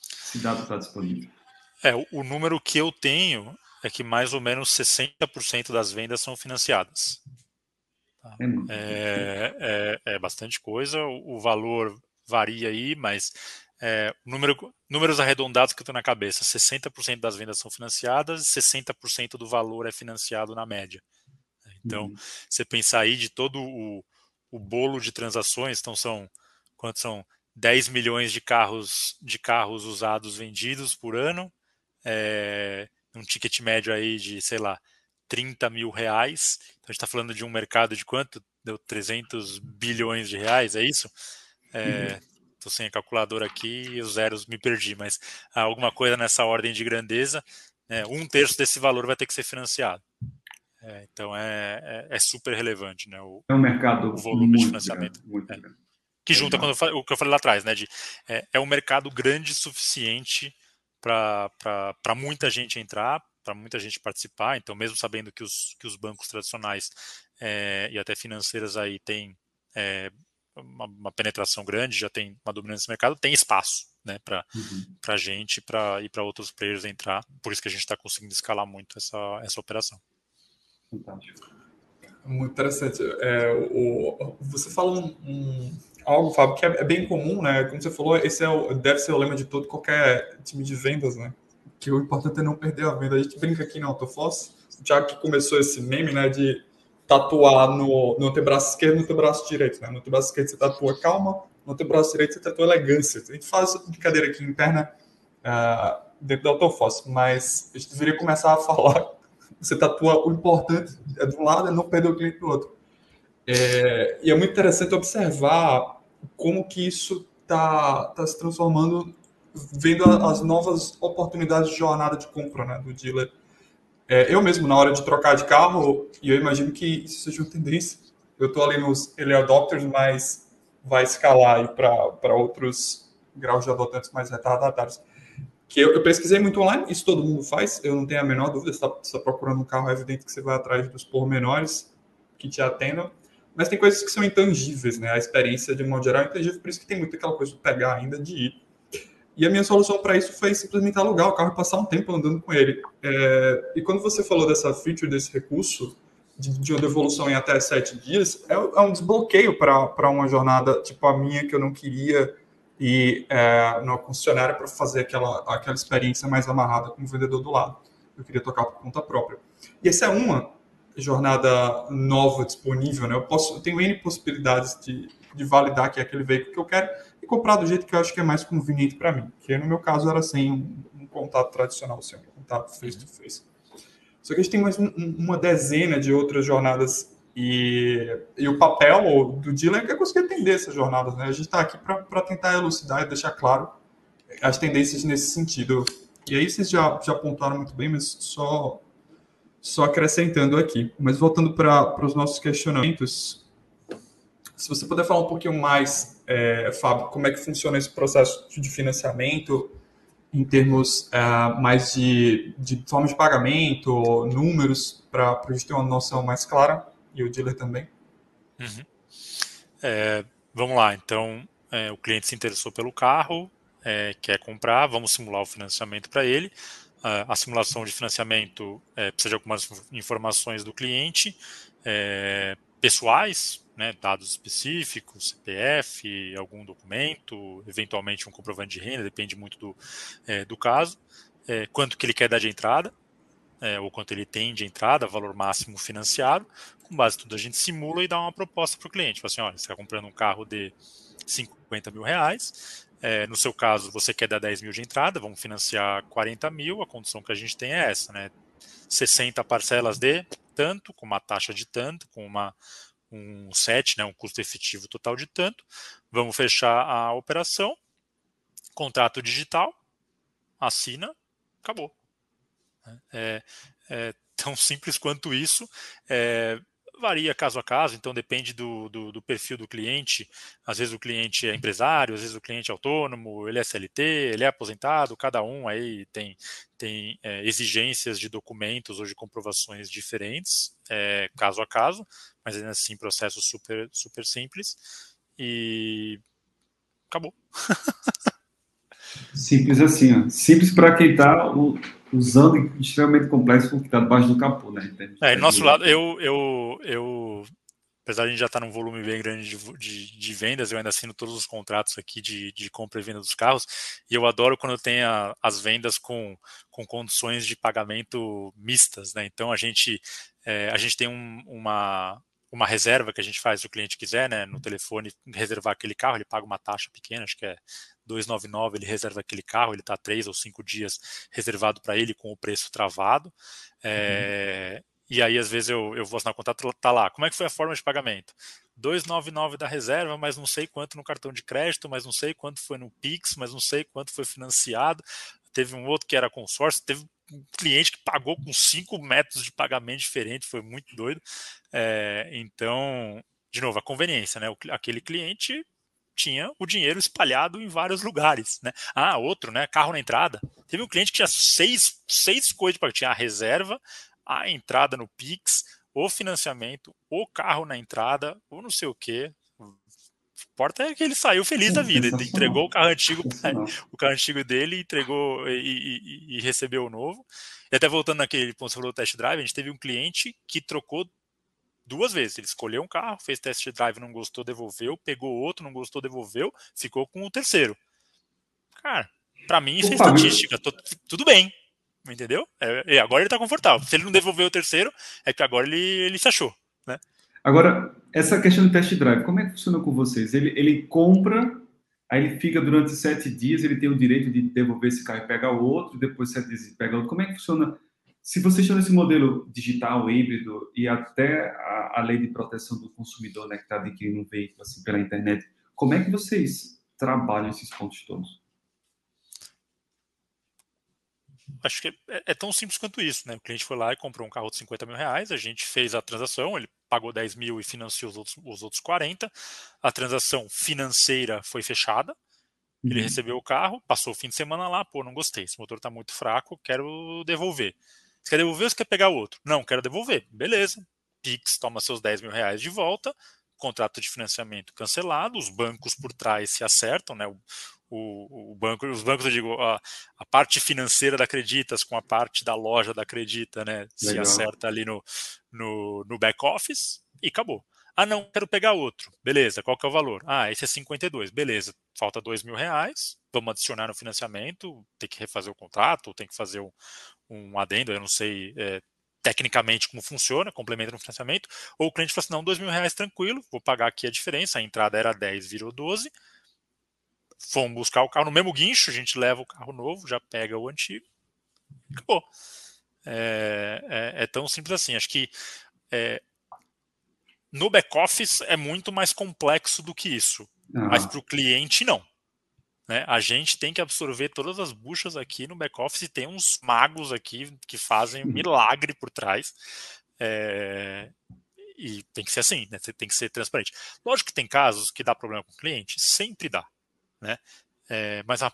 Speaker 3: Esse dado está disponível.
Speaker 2: É, o número que eu tenho é que mais ou menos 60% das vendas são financiadas. Tá? É, é, é, bastante coisa, o, o, valor varia aí, mas é, número, números arredondados que eu tenho na cabeça: 60% das vendas são financiadas, 60% do valor é financiado na média. Então, uhum. você pensar aí de todo o, o bolo de transações, então são quantos são 10 milhões de carros de carros usados vendidos por ano, é, um ticket médio aí de, sei lá, 30 mil reais. Então a gente está falando de um mercado de quanto? Deu 300 bilhões de reais, é isso? Estou é, uhum. sem a calculadora aqui e os zeros me perdi, mas alguma coisa nessa ordem de grandeza, né, um terço desse valor vai ter que ser financiado. É, então é, é, é, super relevante, né? O,
Speaker 3: é um mercado
Speaker 2: o volume de financiamento. Grande, é. grande. Que junta com o que eu falei lá atrás, né? De, é, é um mercado grande o suficiente para muita gente entrar, para muita gente participar. Então, mesmo sabendo que os, que os bancos tradicionais é, e até financeiras aí têm é, uma, uma, penetração grande, já tem uma dominância no mercado, tem espaço né, para uhum. a gente pra, e para outros players entrar. Por isso que a gente está conseguindo escalar muito essa, essa operação.
Speaker 3: Fantástico.
Speaker 1: Muito interessante. É, o, você falou um, um, algo, Fábio, que é, é, bem comum, né? Como você falou, esse é o, deve ser o lema de todo qualquer time de vendas, né? Que o importante é não perder a venda. A gente brinca aqui na Autofoss, já que começou esse meme, né? De tatuar no, no antebraço esquerdo e no antebraço direito, né? No antebraço esquerdo você tatua calma, no antebraço direito você tatua elegância. A gente faz brincadeira aqui interna uh, dentro da Autofoss, mas a gente deveria começar a falar você tatua o importante é de um lado e não perder o cliente do outro. É, e é muito interessante observar como que isso está tá se transformando, vendo as novas oportunidades de jornada de compra né, do dealer. É, eu mesmo, na hora de trocar de carro, e eu imagino que isso seja uma tendência, eu estou ali nos early adopters, mas vai escalar para outros graus de adotantes mais retardatários que eu, eu, pesquisei muito online, isso todo mundo faz, eu não tenho a menor dúvida, você está tá procurando um carro, é evidente que você vai atrás dos pormenores que te atendam, mas tem coisas que são intangíveis, né? A experiência, de um modo geral, é intangível, por isso que tem muito aquela coisa de pegar ainda, de ir. E a minha solução para isso foi simplesmente alugar o carro e passar um tempo andando com ele. É, e quando você falou dessa feature, desse recurso, de, de uma devolução em até sete dias, é, é um desbloqueio para uma jornada tipo a minha, que eu não queria e é, no concessionária para fazer aquela, aquela experiência mais amarrada com o vendedor do lado. Eu queria tocar por conta própria. E essa é uma jornada nova disponível, né? Eu posso, eu tenho N possibilidades de, de validar que é aquele veículo que eu quero e comprar do jeito que eu acho que é mais conveniente para mim. Que no meu caso era sem um, um contato tradicional, sem um contato face to face. Só que a gente tem mais um, uma dezena de outras jornadas e, e o papel do dealer é conseguir atender essas jornadas. Né? A gente está aqui para tentar elucidar e deixar claro as tendências nesse sentido. E aí vocês já, já apontaram muito bem, mas só, só acrescentando aqui. Mas voltando para os nossos questionamentos, se você puder falar um pouquinho mais, é, Fábio, como é que funciona esse processo de financiamento em termos é, mais de, de forma de pagamento, números, para a gente ter uma noção mais clara e o dealer também.
Speaker 2: Uhum. É, vamos lá, então é, o cliente se interessou pelo carro, é, quer comprar, vamos simular o financiamento para ele. a simulação de financiamento é, precisa de algumas informações do cliente, pessoais, né, dados específicos, CPF, algum documento, eventualmente um comprovante de renda, depende muito do, é, do caso, quanto que ele quer dar de entrada, é, ou quanto ele tem de entrada, valor máximo financiado. Com base em tudo, a gente simula e dá uma proposta para o cliente. Fala assim, olha, você está comprando um carro de 50 mil reais, é, no seu caso, você quer dar 10 mil de entrada, vamos financiar 40 mil, a condição que a gente tem é essa, né? 60 parcelas de tanto, com uma taxa de tanto, com uma, um set, né, um custo efetivo total de tanto. Vamos fechar a operação, contrato digital, assina, acabou. É, é tão simples quanto isso. É, varia caso a caso, então depende do, do, do, perfil do cliente. Às vezes o cliente é empresário, às vezes o cliente é autônomo, ele é CLT, ele é aposentado, cada um aí tem, tem é, exigências de documentos ou de comprovações diferentes, é, caso a caso, mas ainda assim processo super, super simples. E acabou.
Speaker 3: Simples assim, ó. Simples para quem está usando extremamente complexo porque está debaixo do capô, né?
Speaker 2: É, nosso lado, eu, eu, eu, apesar de a gente já estar tá num volume bem grande de, de, de, vendas, eu ainda assino todos os contratos aqui de, de compra e venda dos carros, e eu adoro quando tem a, as vendas com, com condições de pagamento mistas, né? Então a gente, é, a gente tem um, uma, uma reserva que a gente faz se o cliente quiser, né, no telefone, reservar aquele carro, ele paga uma taxa pequena, acho que é 299, ele reserva aquele carro, ele está três ou cinco dias reservado para ele com o preço travado. É, uhum. E aí, às vezes, eu, eu vou assinar o contrato, tá lá. Como é que foi a forma de pagamento? 299 da reserva, mas não sei quanto no cartão de crédito, mas não sei quanto foi no Pix, mas não sei quanto foi financiado. Teve um outro que era consórcio, teve um cliente que pagou com cinco métodos de pagamento diferentes, foi muito doido. É, então, de novo, a conveniência, né? Aquele cliente tinha o dinheiro espalhado em vários lugares, né? Ah, outro, né? Carro na entrada. Teve um cliente que tinha seis, seis coisas para tinha a reserva, a entrada no Pix, o financiamento, o carro na entrada, ou não sei o quê. O importa é que ele saiu feliz da vida. Ele entregou o carro antigo, o carro antigo dele, entregou e, e, e, recebeu o novo. E até voltando naquele ponto que você falou do test drive, a gente teve um cliente que trocou duas vezes. Ele escolheu um carro, fez test drive, não gostou, devolveu, pegou outro, não gostou, devolveu, ficou com o terceiro. Cara, para mim isso é estatística, tô, tudo bem, entendeu? É, agora ele tá confortável. Se ele não devolveu o terceiro, é que agora ele, ele se achou, né?
Speaker 3: Agora, essa questão do test drive, como é que funciona com vocês? Ele, ele compra, aí ele fica durante sete dias, ele tem o direito de devolver esse carro e pegar outro, depois sete dias pega outro. Como é que funciona se você estão nesse modelo digital, híbrido e até a, a lei de proteção do consumidor, né, que está adquirindo um veículo assim, pela internet, como é que vocês trabalham esses pontos todos?
Speaker 2: Acho que é, é, tão simples quanto isso, né? O cliente foi lá e comprou um carro de 50 mil reais, a gente fez a transação, ele pagou 10 mil e financiou os outros, os outros 40. A transação financeira foi fechada, ele uhum. recebeu o carro, passou o fim de semana lá, pô, não gostei, esse motor está muito fraco, quero devolver. Você quer devolver ou você quer pegar o outro? Não, quero devolver. Beleza. Pix toma seus 10 mil reais de volta, contrato de financiamento cancelado, os bancos por trás se acertam, né? O, o, o banco, os bancos, eu digo, a, a, parte financeira da Acreditas com a parte da loja da Acredita, né? Legal. Se acerta ali no, no, no back office e acabou. Ah, não, quero pegar outro. Beleza, qual que é o valor? Ah, esse é 52. Beleza, falta 2 mil reais. Vamos adicionar no financiamento. Tem que refazer o contrato, tem que fazer um, um adendo, eu não sei é, tecnicamente como funciona, complementa no financiamento. Ou o cliente fala assim: não, 2 mil reais tranquilo, vou pagar aqui a diferença. A entrada era 10, virou 12. Fomos buscar o carro no mesmo guincho, a gente leva o carro novo, já pega o antigo. Acabou. É, é, é tão simples assim. Acho que é, no back-office é muito mais complexo do que isso. Uhum. Mas para o cliente, não. Né? A gente tem que absorver todas as buchas aqui no back-office e tem uns magos aqui que fazem um milagre por trás. É... E tem que ser assim, né? tem que ser transparente. Lógico que tem casos que dá problema com o cliente, sempre dá. Né? É... Mas a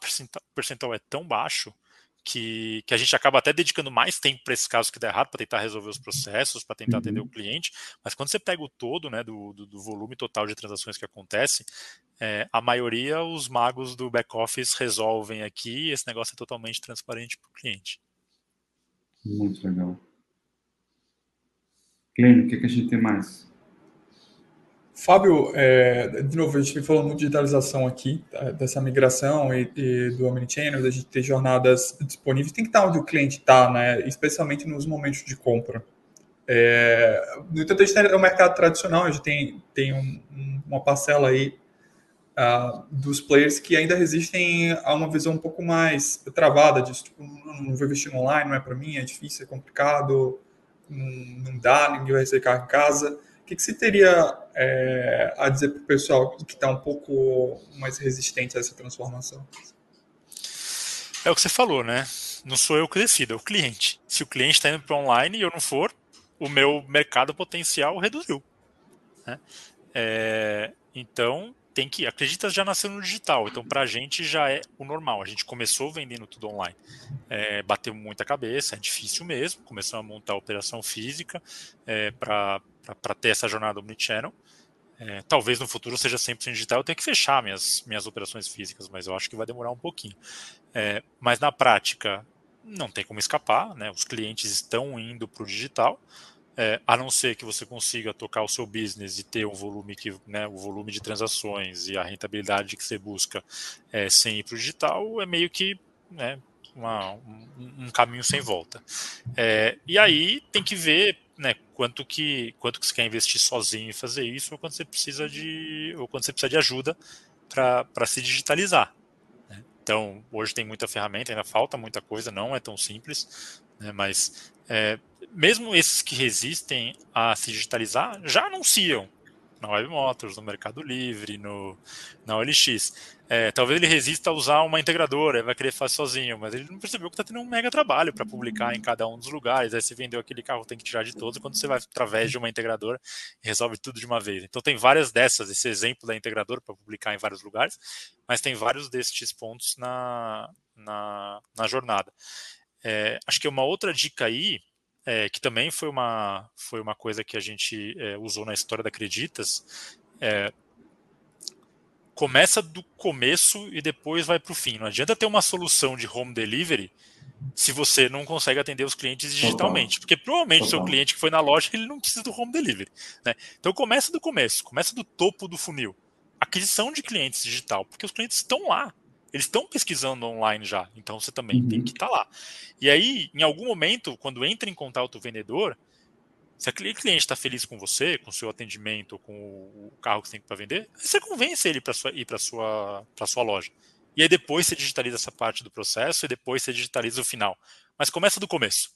Speaker 2: percentual é tão baixo que, que a gente acaba até dedicando mais tempo para esses casos que dá errado, para tentar resolver os processos, para tentar atender o uhum. cliente. Mas quando você pega o todo né, do, do, do volume total de transações que acontece, é, a maioria os magos do back-office resolvem aqui e esse negócio é totalmente transparente para o cliente.
Speaker 3: Muito legal. Clênio, o que, que a gente tem mais?
Speaker 1: Fábio, é, de novo, a gente falou muito de digitalização aqui, tá, dessa migração e, e do Omnichannel, da gente ter jornadas disponíveis, tem que estar onde o cliente está, né? especialmente nos momentos de compra. É, no entanto, a gente tem o mercado tradicional, a gente tem, tem um, uma parcela aí uh, dos players que ainda resistem a uma visão um pouco mais travada disso, tipo, não, vou investir online, não é para mim, é difícil, é complicado, não, não dá, ninguém vai receber carro em casa que, que você teria é, a dizer para o pessoal que está um pouco mais resistente a essa transformação?
Speaker 2: É o que você falou, né? Não sou eu que decido, é o cliente. Se o cliente está indo para online e eu não for, o meu mercado potencial reduziu. Né? É, então, tem que. Acredita já nasceu no digital, então para a gente já é o normal. A gente começou vendendo tudo online. É, bateu muita cabeça, é difícil mesmo. Começamos a montar a operação física é, para ter essa jornada omnichannel. É, talvez no futuro seja 100% digital, eu tenho que fechar minhas, minhas operações físicas, mas eu acho que vai demorar um pouquinho. É, mas na prática, não tem como escapar, né? os clientes estão indo para o digital é, a não ser que você consiga tocar o seu business e ter um volume que, né, o volume de transações e a rentabilidade que você busca é, sem ir para o digital, é meio que né, uma, um, um, caminho sem volta. É, e aí tem que ver né, quanto que quanto que você quer investir sozinho e fazer isso, ou quando você precisa de ou quando você precisa de ajuda para se digitalizar. Né. Então, hoje tem muita ferramenta, ainda falta muita coisa, não é tão simples, né, mas é, mesmo esses que resistem a se digitalizar já anunciam na Web Motors, no Mercado Livre, no, na OLX. É, talvez ele resista a usar uma integradora, vai querer fazer sozinho, mas ele não percebeu que está tendo um mega trabalho para publicar em cada um dos lugares. Aí se vendeu aquele carro, tem que tirar de todos, quando você vai através de uma integradora resolve tudo de uma vez. Então tem várias dessas, esse exemplo da integradora para publicar em vários lugares, mas tem vários destes pontos na, na, na jornada. É, acho que uma outra dica aí é, que também foi uma, foi uma coisa que a gente é, usou na história da Acreditas, é, começa do começo e depois vai para o fim. Não adianta ter uma solução de home delivery se você não consegue atender os clientes digitalmente. Porque provavelmente o seu cliente que foi na loja, ele não precisa do home delivery. Né? Então começa do começo, começa do topo do funil. Aquisição de clientes digital, porque os clientes estão lá. Eles estão pesquisando online já, então você também uhum. tem que estar tá lá. E aí, em algum momento, quando entra em contato o vendedor, se aquele cliente está feliz com você, com o seu atendimento, com o carro que você tem para vender, você convence ele para ir para sua para sua loja. E aí depois você digitaliza essa parte do processo e depois você digitaliza o final. Mas começa do começo.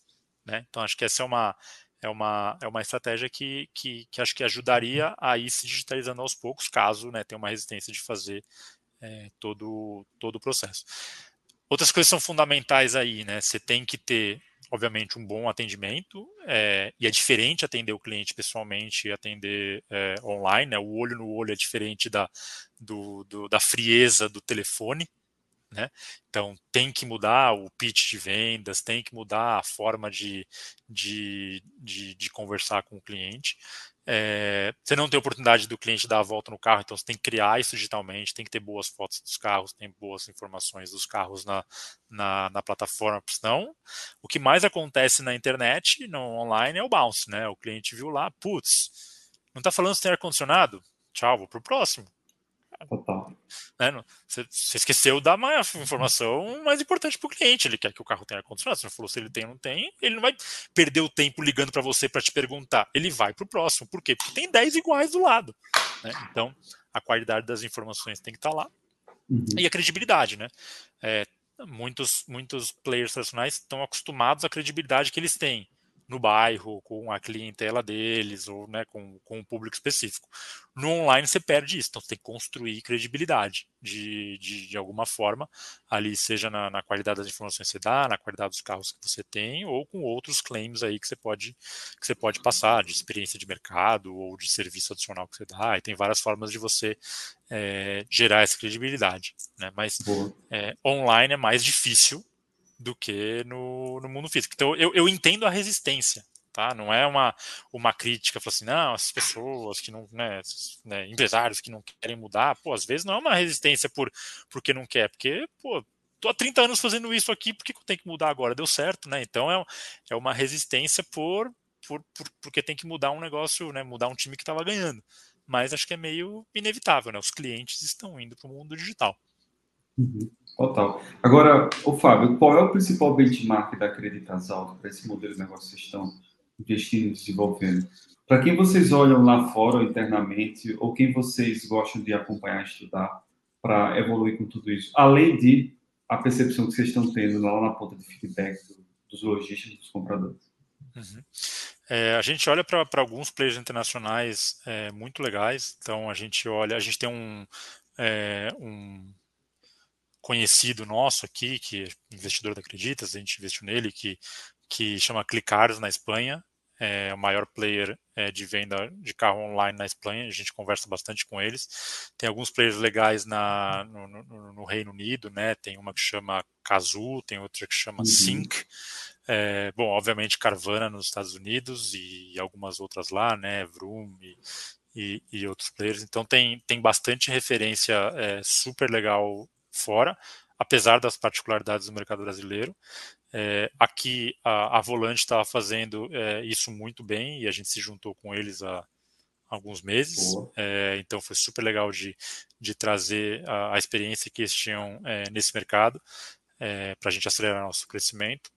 Speaker 2: Né? Então acho que essa é uma, é uma, é uma estratégia que, que, que acho que ajudaria a ir se digitalizando aos poucos, caso né, tenha uma resistência de fazer é, todo, todo o processo. Outras coisas são fundamentais aí, né? Você tem que ter, obviamente, um bom atendimento, é, e é diferente atender o cliente pessoalmente e atender é, online, né? O olho no olho é diferente da, do, do, da frieza do telefone, né? Então tem que mudar o pitch de vendas, tem que mudar a forma de, de, de, de conversar com o cliente. É, você não tem oportunidade do cliente dar a volta no carro, então você tem que criar isso digitalmente, tem que ter boas fotos dos carros, tem boas informações dos carros na, na, na plataforma, senão o que mais acontece na internet, no online, é o bounce, né? O cliente viu lá, putz, não está falando se tem ar-condicionado? Tchau, vou pro próximo. Total. Né? Você, você, esqueceu da informação mais importante para o cliente. Ele quer que o carro tenha ar-condicionado. Você não falou se ele tem ou não tem. Ele não vai perder o tempo ligando para você para te perguntar. Ele vai para o próximo. Por quê? Porque tem 10 iguais do lado. Né? Então, a qualidade das informações tem que estar tá lá. Uhum. E a credibilidade, né? É, muitos, muitos players tradicionais estão acostumados à credibilidade que eles têm no bairro, com a clientela deles, ou né, com, com um público específico. No online você perde isso, então você tem que construir credibilidade de, de, de alguma forma, ali seja na, na, qualidade das informações que você dá, na qualidade dos carros que você tem, ou com outros claims aí que você pode, que você pode passar, de experiência de mercado ou de serviço adicional que você dá, e tem várias formas de você é, gerar essa credibilidade. Né? Mas é, online é mais difícil do que no, no mundo físico. Então, eu, eu entendo a resistência, tá? Não é uma, uma crítica, assim, não, as pessoas que não, né, né, empresários que não querem mudar, pô, às vezes não é uma resistência por porque não quer, porque, pô, tô há 30 anos fazendo isso aqui, por que eu tenho que mudar agora? Deu certo, né? Então, é, é uma resistência por, por, por porque tem que mudar um negócio, né, mudar um time que estava ganhando. Mas acho que é meio inevitável, né? Os clientes estão indo para o mundo digital.
Speaker 3: Uhum. Total. Agora, o Fábio, qual é o principal benchmark da Acreditas Alto para esse modelo de negócio que vocês estão investindo e desenvolvendo? Para quem vocês olham lá fora ou internamente, ou quem vocês gostam de acompanhar, estudar para evoluir com tudo isso? Além de a percepção que vocês estão tendo lá na ponta de feedback dos lojistas e dos compradores.
Speaker 2: Uhum. É, a gente olha para alguns players internacionais é, muito legais. Então a gente olha, a gente tem um, é, um conhecido nosso aqui, que é investidor da Acreditas, a gente investiu nele, que, que chama Clicares na Espanha, é o maior player é, de venda de carro online na Espanha, a gente conversa bastante com eles. Tem alguns players legais na, no, no, no Reino Unido, né? Tem uma que chama Kazoo, tem outra que chama uhum. Sync. É, bom, obviamente Carvana nos Estados Unidos e algumas outras lá, né? Vroom e, e, e outros players. Então tem, tem bastante referência é, super legal fora, apesar das particularidades do mercado brasileiro. É, aqui a, a Volante estava fazendo é, isso muito bem e a gente se juntou com eles há alguns meses. É, então foi super legal de, de trazer a, a experiência que eles tinham é, nesse mercado é, para a gente acelerar nosso crescimento.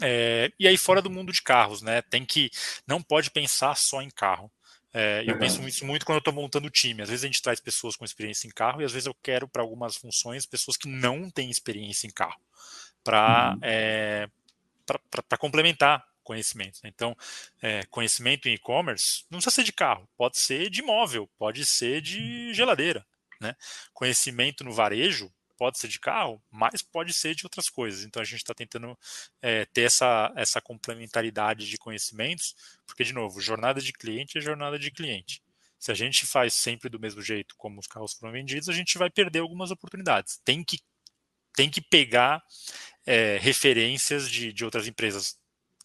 Speaker 2: É, e aí fora do mundo de carros, né? Tem que não pode pensar só em carro. É, eu penso isso muito quando eu estou montando o time. Às vezes a gente traz pessoas com experiência em carro e às vezes eu quero para algumas funções pessoas que não têm experiência em carro para uhum. é, para complementar conhecimento. Né? Então, é, conhecimento em e-commerce não precisa ser de carro, pode ser de móvel, pode ser de geladeira. Né? Conhecimento no varejo pode ser de carro, mas pode ser de outras coisas. Então a gente está tentando é, ter essa, essa complementaridade de conhecimentos, porque, de novo, jornada de cliente é jornada de cliente. Se a gente faz sempre do mesmo jeito como os carros foram vendidos, a gente vai perder algumas oportunidades. Tem que, tem que pegar é, referências de, de outras empresas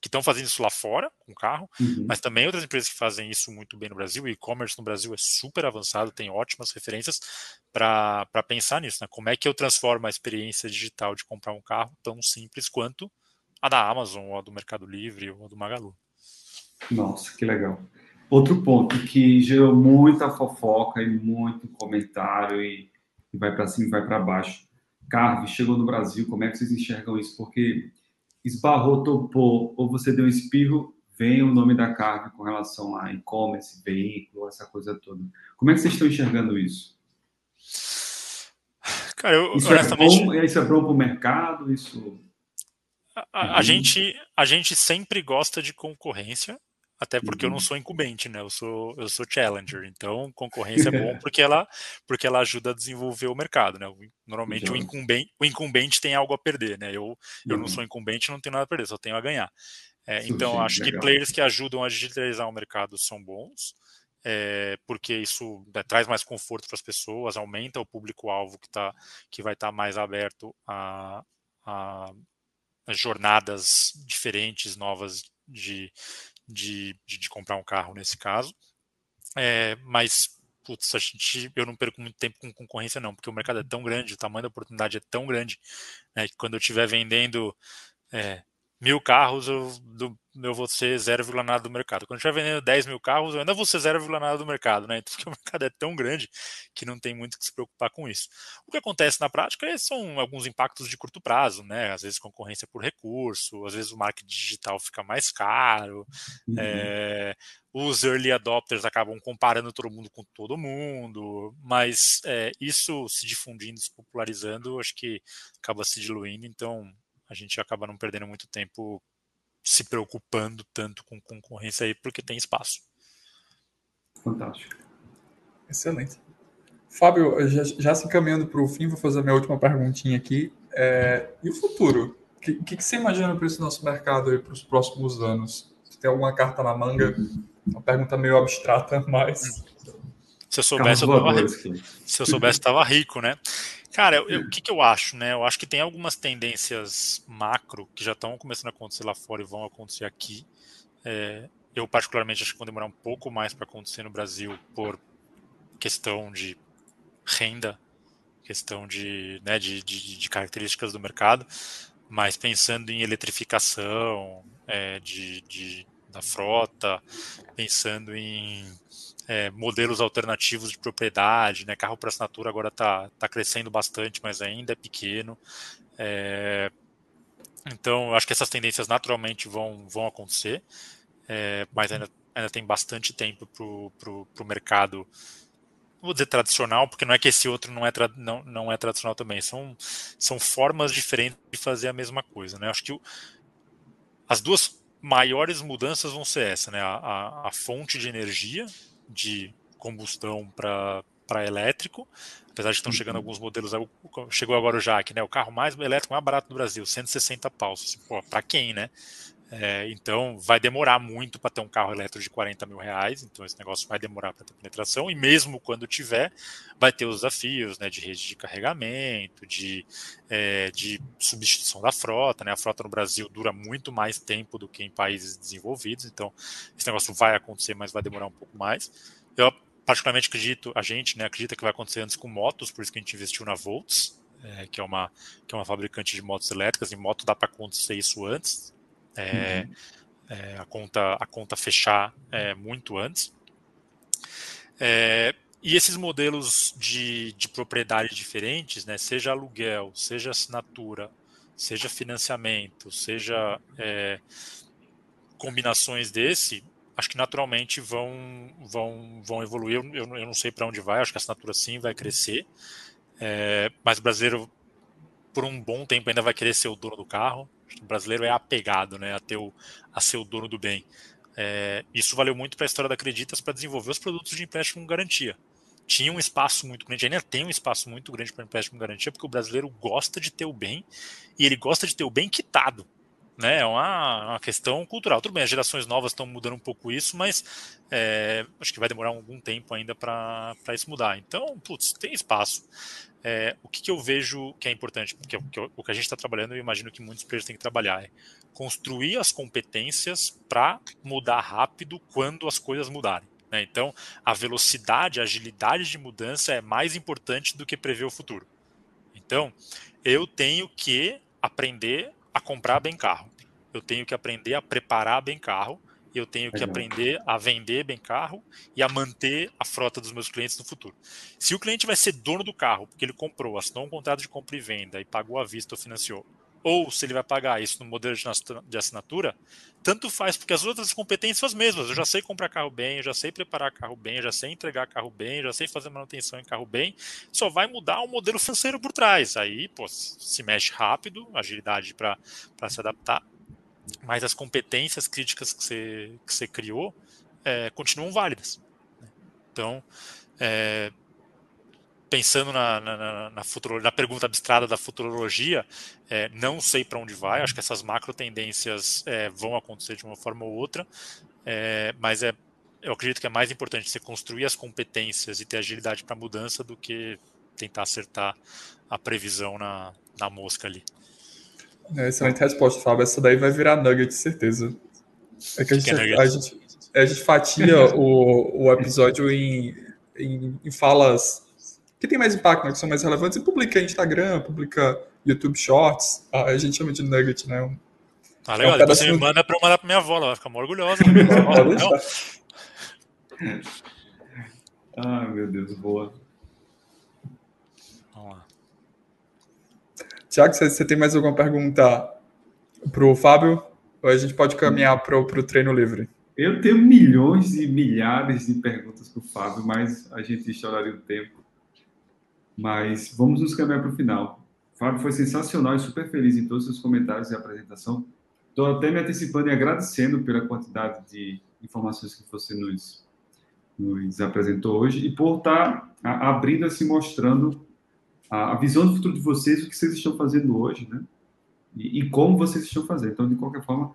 Speaker 2: que estão fazendo isso lá fora, com carro, uhum. mas também outras empresas que fazem isso muito bem no Brasil. O e-commerce no Brasil é super avançado, tem ótimas referências para pensar nisso. Né? Como é que eu transformo a experiência digital de comprar um carro tão simples quanto a da Amazon, ou a do Mercado Livre, ou a do Magalu?
Speaker 3: Nossa, que legal. Outro ponto que gerou muita fofoca e muito comentário e, e vai para cima e vai para baixo. Carve chegou no Brasil, como é que vocês enxergam isso? Porque esbarrou, topou, ou você deu um espirro, vem o nome da Carve com relação a e-commerce, veículo, essa coisa toda. Como é que vocês estão enxergando isso?
Speaker 2: Cara, eu,
Speaker 3: isso, honestamente... é bom, isso é bom para o mercado? Isso...
Speaker 2: A, a, gente, a gente sempre gosta de concorrência, até porque uhum. eu não uhum. sou incumbente, né? Eu sou, eu sou challenger. Então, concorrência é bom porque ela, porque ela ajuda a desenvolver o mercado, né? Normalmente o incumbente, o incumbente tem algo a perder, né? Eu, eu não uhum. sou incumbente, não tenho nada a perder, só tenho a ganhar. É, então, acho legal. que players que ajudam a digitalizar o mercado são bons, é, porque isso né, traz mais conforto para as pessoas, aumenta o público-alvo que, tá, que vai estar tá mais aberto a, a jornadas diferentes, novas de, de, de, de comprar um carro nesse caso. É, mas, putz, a gente, eu não perco muito tempo com concorrência, não, porque o mercado é tão grande, o tamanho da oportunidade é tão grande, né, que quando eu estiver vendendo é, mil carros, eu, do, eu vou ser 0, nada do mercado. Quando eu estiver vendendo 10 mil carros, eu ainda vou ser 0, nada do mercado, né? Então, porque o mercado é tão grande que não tem muito que se preocupar com isso. O que acontece na prática são alguns impactos de curto prazo, né? Às vezes concorrência por recurso, às vezes o marketing digital fica mais caro, uhum. é, os early adopters acabam comparando todo mundo com todo mundo, mas é, isso se difundindo, se popularizando, acho que acaba se diluindo, então a gente acaba não perdendo muito tempo se preocupando tanto com concorrência aí, porque tem espaço.
Speaker 3: Fantástico.
Speaker 1: Excelente. Fábio, já, já se encaminhando para o fim, vou fazer a minha última perguntinha aqui. É, e o futuro? O que, que, que, você imagina para esse nosso mercado aí para os próximos anos? Você tem alguma carta na manga? Uma pergunta meio abstrata, mas.
Speaker 2: Se eu soubesse, eu tava rico. Se eu soubesse, estava rico, né? Cara, o que, que eu acho, né? Eu acho que tem algumas tendências macro que já estão começando a acontecer lá fora e vão acontecer aqui. É, eu, particularmente, acho que vão demorar um pouco mais para acontecer no Brasil por questão de renda, questão de, né, de, de, de características do mercado, mas pensando em eletrificação é, de, de, da frota, pensando em é, modelos alternativos de propriedade, né? Carro para assinatura agora está tá crescendo bastante, mas ainda é pequeno. É, então, acho que essas tendências naturalmente vão, vão acontecer, é, mas ainda, ainda tem bastante tempo para o mercado, vou dizer tradicional, porque não é que esse outro não é, não, não é tradicional também, são, são formas diferentes de fazer a mesma coisa. Né? Acho que o, as duas maiores mudanças vão ser essa, né? a, a, a fonte de energia, de combustão para elétrico, apesar de estão uhum. chegando alguns modelos, chegou agora o Jaque, né, o carro mais elétrico mais barato do Brasil, 160 paus, assim, pô, para quem, né? É, então vai demorar muito para ter um carro elétrico de 40 mil reais, então esse negócio vai demorar para ter penetração, e mesmo quando tiver, vai ter os desafios né, de rede de carregamento, de, é, de substituição da frota. Né? A frota no Brasil dura muito mais tempo do que em países desenvolvidos, então esse negócio vai acontecer, mas vai demorar um pouco mais. Eu particularmente acredito, a gente né, acredita que vai acontecer antes com motos, por isso que a gente investiu na Volts, é, que, é uma, que é uma fabricante de motos elétricas, e moto dá para acontecer isso antes, é, uhum. é, a, conta, a conta fechar é, muito antes. É, e esses modelos de, de propriedade diferentes, né, seja aluguel, seja assinatura, seja financiamento, seja é, combinações desse, acho que naturalmente vão, vão, vão evoluir. Eu, eu não sei para onde vai, acho que a assinatura sim vai crescer, é, mas o brasileiro, por um bom tempo, ainda vai querer ser o dono do carro. O brasileiro é apegado né, a, ter o, a ser o dono do bem. É, isso valeu muito para a história da Acreditas para desenvolver os produtos de empréstimo com garantia. Tinha um espaço muito grande, ainda tem um espaço muito grande para empréstimo com garantia, porque o brasileiro gosta de ter o bem e ele gosta de ter o bem quitado. Né? É uma, uma questão cultural. Tudo bem, as gerações novas estão mudando um pouco isso, mas é, acho que vai demorar algum tempo ainda para isso mudar. Então, putz, tem espaço. É, o que, que, eu vejo que é importante? Porque o, o que a gente está trabalhando, eu imagino que muitos players têm que trabalhar, é construir as competências para mudar rápido quando as coisas mudarem. Né? Então, a velocidade, a agilidade de mudança é mais importante do que prever o futuro. Então, eu tenho que aprender a comprar bem carro. Eu tenho que aprender a preparar bem carro eu tenho que aprender a vender bem carro e a manter a frota dos meus clientes no futuro. Se o cliente vai ser dono do carro, porque ele comprou, assinou um contrato de compra e venda e pagou à vista ou financiou, ou se ele vai pagar isso no modelo de assinatura, tanto faz, porque as outras competências são as mesmas. Eu já sei comprar carro bem, eu já sei preparar carro bem, eu já sei entregar carro bem, eu já sei fazer manutenção em carro bem, só vai mudar o modelo financeiro por trás. Aí, pô, se mexe rápido, agilidade para se adaptar, mas as competências críticas que você, que você criou é, continuam válidas. Né? Então, é, pensando na, na, na, futuro, na, pergunta abstrata da futurologia, é, não sei para onde vai, acho que essas macro tendências é, vão acontecer de uma forma ou outra, é, mas é, eu acredito que é mais importante você construir as competências e ter agilidade para mudança do que tentar acertar a previsão na, na mosca ali.
Speaker 1: É, excelente resposta, Fábio. Essa daí vai virar nugget, certeza. É que a gente, é a gente, a gente fatia o, o episódio em, em, em, falas que tem mais impacto, né, que são mais relevantes, e publica Instagram, publica YouTube Shorts. A gente chama de nugget, né? Um,
Speaker 2: ah, legal. É um Depois você me manda para eu mandar para minha avó, ela vai ficar orgulhosa.
Speaker 3: Né? ah, meu Deus, boa.
Speaker 1: Tiago, você tem mais alguma pergunta para o Fábio? Ou a gente pode caminhar para o treino livre?
Speaker 3: Eu tenho milhões e milhares de perguntas para o Fábio, mas a gente estouraria o tempo. Mas vamos nos caminhar para o final. Fábio foi sensacional e super feliz em todos os seus comentários e apresentação. Estou até me antecipando e agradecendo pela quantidade de informações que você nos, nos apresentou hoje e por estar abrindo, se mostrando a, a, visão do futuro de vocês, o que vocês estão fazendo hoje, né? E, e como vocês estão fazendo. Então, de qualquer forma,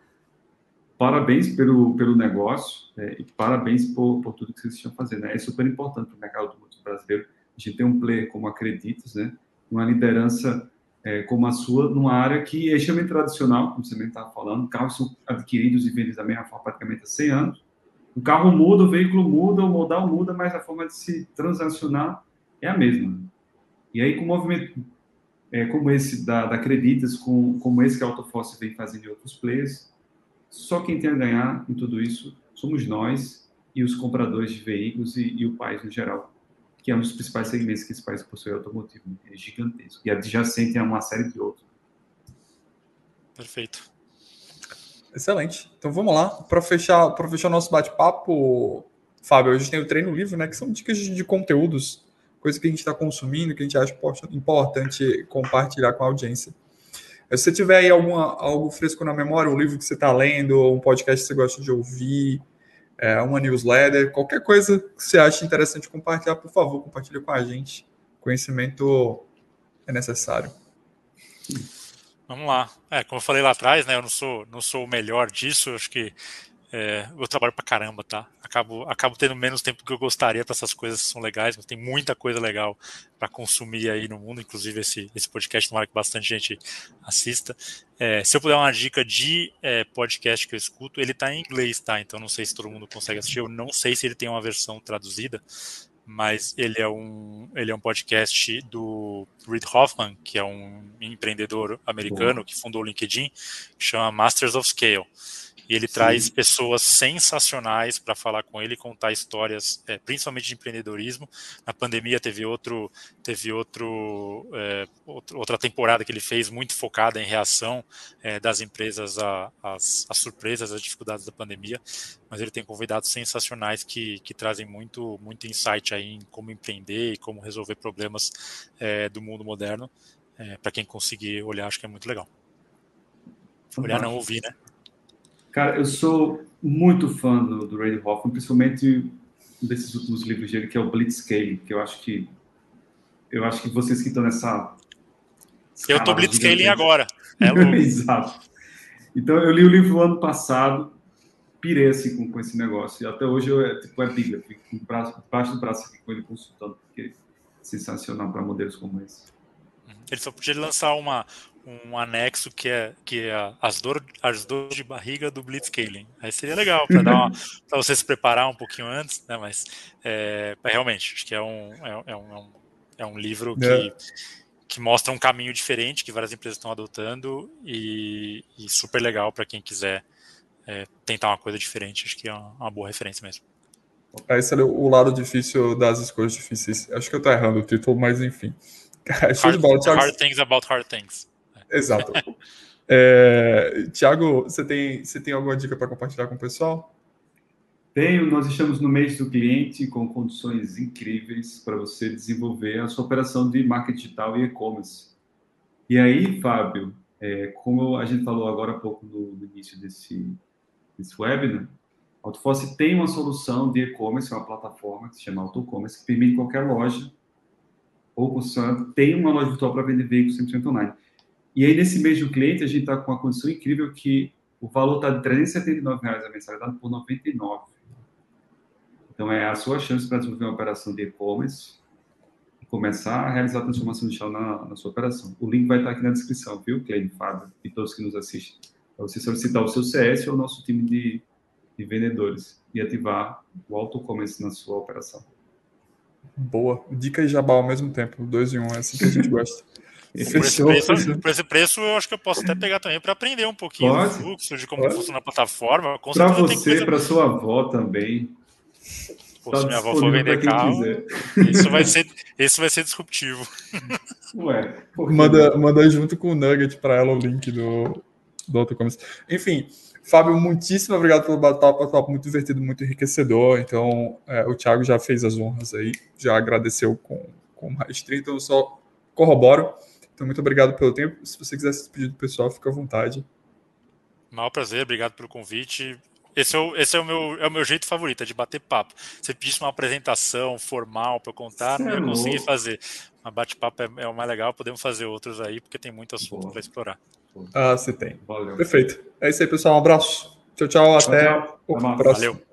Speaker 3: parabéns pelo, pelo negócio né? e parabéns por, por tudo que vocês estão fazendo. Né? É super importante para o mercado brasileiro. A gente tem um player como Acreditas, né? Uma liderança é, como a sua, numa área que é extremamente tradicional, como você mesmo estava falando. Carros são adquiridos e vendidos da mesma forma praticamente há 100 anos. O carro muda, o veículo muda, o modal muda, mas a forma de se transacionar é a mesma. E aí, com um movimento é, como esse da, da Acreditas, com, como esse que a Autoforce vem fazendo em outros players, só quem tem a ganhar em tudo isso somos nós e os compradores de veículos e, e o país no geral, que é um dos principais segmentos que esse país possui automotivo. Né? É gigantesco. E adjacente a uma série de outros.
Speaker 2: Perfeito.
Speaker 1: Excelente. Então vamos lá. Para fechar, fechar nosso bate-papo, Fábio, a gente tem o treino livre, né? Que são dicas de, de conteúdos coisa que a gente está consumindo, que a gente acha importante compartilhar com a audiência. Se você tiver aí alguma, algo fresco na memória, um livro que você está lendo, um podcast que você gosta de ouvir, é, uma newsletter, qualquer coisa que você ache interessante compartilhar, por favor, compartilhe com a gente. Conhecimento é necessário.
Speaker 2: Vamos lá. É, como eu falei lá atrás, né, eu não sou, não sou o melhor disso, acho que é, eu trabalho pra caramba, tá? Acabo, acabo tendo menos tempo do que eu gostaria para essas coisas que são legais, mas tem muita coisa legal para consumir aí no mundo, inclusive esse, esse podcast, tomara que bastante gente assista. É, se eu puder uma dica de é, podcast que eu escuto, ele tá em inglês, tá? Então não sei se todo mundo consegue assistir, eu não sei se ele tem uma versão traduzida, mas ele é um, ele é um podcast do Reid Hoffman, que é um empreendedor americano que fundou o LinkedIn, que chama Masters of Scale. E ele Sim. traz pessoas sensacionais para falar com ele, contar histórias, é, principalmente de empreendedorismo. Na pandemia teve outro, teve outro, é, outra temporada que ele fez muito focada em reação é, das empresas às surpresas, às dificuldades da pandemia. Mas ele tem convidados sensacionais que, que trazem muito, muito insight aí em como empreender e como resolver problemas é, do mundo moderno. É, para quem conseguir olhar, acho que é muito legal. Olhar não ouvir, né?
Speaker 3: Cara, eu sou muito fã do, do Ray Hoffman, principalmente desses últimos livros dele, que é o Blitzscaling, que eu acho que eu acho que vocês que estão nessa
Speaker 2: eu tô Blitzscaling agora. É
Speaker 3: Exato. Então eu li o livro ano passado, pirei assim com, com esse negócio. E até hoje eu, é, tipo, é Bíblia, fico com o braço, debaixo do braço aqui com ele consultando, porque sensacional para modelos como esse.
Speaker 2: Ele só podia lançar uma, um anexo que é, que é as, dor, as dores de barriga do Blitzscaling. Aí seria legal para você se preparar um pouquinho antes, né? Mas é, realmente, acho que é um, é, é um, é um livro que, é. que mostra um caminho diferente que várias empresas estão adotando e, e super legal para quem quiser é, tentar uma coisa diferente. Acho que é uma, uma boa referência mesmo.
Speaker 1: Esse é o lado difícil das escolhas difíceis. Acho que eu estou errando o título, mas enfim.
Speaker 2: Hard. Hard things about hard things.
Speaker 1: Exato. é, Tiago, você tem, você tem alguma dica para compartilhar com o pessoal?
Speaker 3: Tenho. Nós estamos no mês do cliente com condições incríveis para você desenvolver a sua operação de marketing digital e e-commerce. E aí, Fábio, é, como a gente falou agora há pouco no, no início desse, desse webinar, a AutoForce tem uma solução de e-commerce, uma plataforma que se chama AutoCommerce, que permite qualquer loja ou concessionária tem uma loja virtual para vender veículos 100% online. E aí, nesse mês do cliente, a gente está com uma condição incrível que o valor está de 379 reais a mensalidade por R$ 99. Então, é a sua chance para desenvolver uma operação de e-commerce e começar a realizar a transformação digital na, na sua operação. O link vai estar aqui na descrição, viu, Cleide, Fábio e todos que nos assistem. Para você solicitar o seu CS ou o nosso time de, de vendedores e ativar o auto-commerce na sua operação.
Speaker 1: Boa. Dica e jabá ao mesmo tempo, dois em um, é assim que a gente gosta.
Speaker 2: Por esse, preço, por esse, preço, eu acho que eu posso até pegar também para aprender um pouquinho Pode. do fluxo, de como Pode. funciona a plataforma.
Speaker 3: Para você, para sua avó também.
Speaker 2: Pô, se minha avó for vender carro, isso vai, ser, isso vai ser disruptivo.
Speaker 1: Ué, manda, manda junto com o Nugget para ela o link do, do outro começo. Enfim, Fábio, muitíssimo obrigado pelo bate-papo, muito divertido, muito enriquecedor. Então, é, o Thiago já fez as honras aí, já agradeceu com, com maestria, então eu só corroboro. Então, muito obrigado pelo tempo. Se você quiser se despedir do pessoal, fica à vontade.
Speaker 2: Mal prazer, obrigado pelo convite. Esse é o, esse é o, meu, é o meu jeito favorito, é de bater papo. Você pedisse uma apresentação formal para eu contar, Você não ia é conseguir fazer. Mas bate-papo é, é, o mais legal, podemos fazer outros aí, porque tem muito assunto para explorar.
Speaker 1: Ah, você tem. Valeu. Perfeito. É isso aí, pessoal. Um abraço. Tchau, tchau. Até tchau, tchau. o próximo. Valeu.